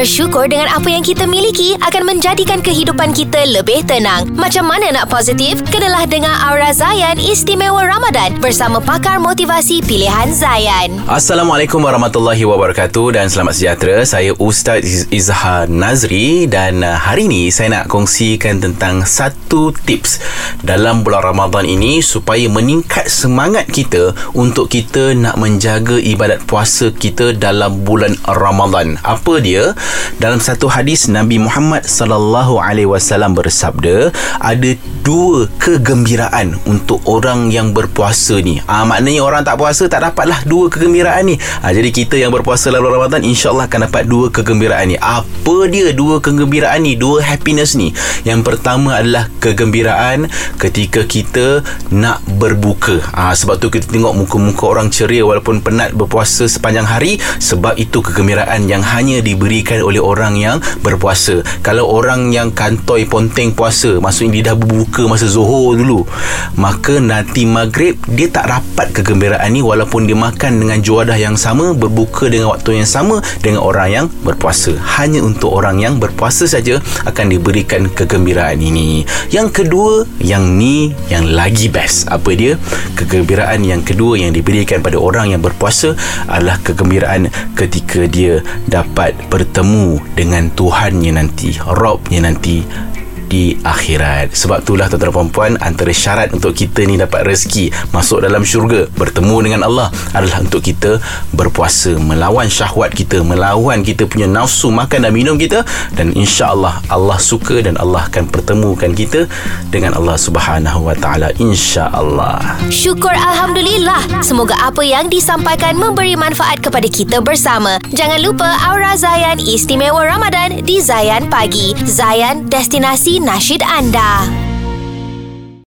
Bersyukur dengan apa yang kita miliki akan menjadikan kehidupan kita lebih tenang. Macam mana nak positif? Kenalah dengar Aura Zayan Istimewa Ramadan bersama pakar motivasi pilihan Zayan. Assalamualaikum warahmatullahi wabarakatuh dan selamat sejahtera. Saya Ustaz Iz- Izhar Nazri dan uh, hari ini saya nak kongsikan tentang satu tips dalam bulan Ramadan ini supaya meningkat semangat kita untuk kita nak menjaga ibadat puasa kita dalam bulan Ramadan. Apa dia? Dalam satu hadis Nabi Muhammad sallallahu alaihi wasallam bersabda, ada dua kegembiraan untuk orang yang berpuasa ni. Ah maknanya orang tak puasa tak dapatlah dua kegembiraan ni. Ah jadi kita yang berpuasa bulan Ramadan insya-Allah akan dapat dua kegembiraan ni. Apa dia dua kegembiraan ni? Dua happiness ni. Yang pertama adalah kegembiraan ketika kita nak berbuka. Ah sebab tu kita tengok muka-muka orang ceria walaupun penat berpuasa sepanjang hari sebab itu kegembiraan yang hanya diberikan oleh orang yang berpuasa. Kalau orang yang kantoi ponteng puasa, maksudnya dia dah berbuka masa Zuhur dulu, maka nanti maghrib dia tak dapat kegembiraan ni walaupun dia makan dengan juadah yang sama, berbuka dengan waktu yang sama dengan orang yang berpuasa. Hanya untuk orang yang berpuasa saja akan diberikan kegembiraan ini. Yang kedua, yang ni yang lagi best. Apa dia? Kegembiraan yang kedua yang diberikan pada orang yang berpuasa adalah kegembiraan ketika dia dapat bertemu dengan Tuhannya nanti, Robnya nanti di akhirat. Sebab itulah tuan-tuan dan puan-puan antara syarat untuk kita ni dapat rezeki masuk dalam syurga, bertemu dengan Allah adalah untuk kita berpuasa, melawan syahwat kita, melawan kita punya nafsu makan dan minum kita dan insya-Allah Allah suka dan Allah akan pertemukan kita dengan Allah Subhanahu wa taala insya-Allah. Syukur Alhamdulillah. Semoga apa yang disampaikan memberi manfaat kepada kita bersama. Jangan lupa Aura Zayan Istimewa Ramadan di Zayan Pagi. Zayan, destinasi nasyid anda.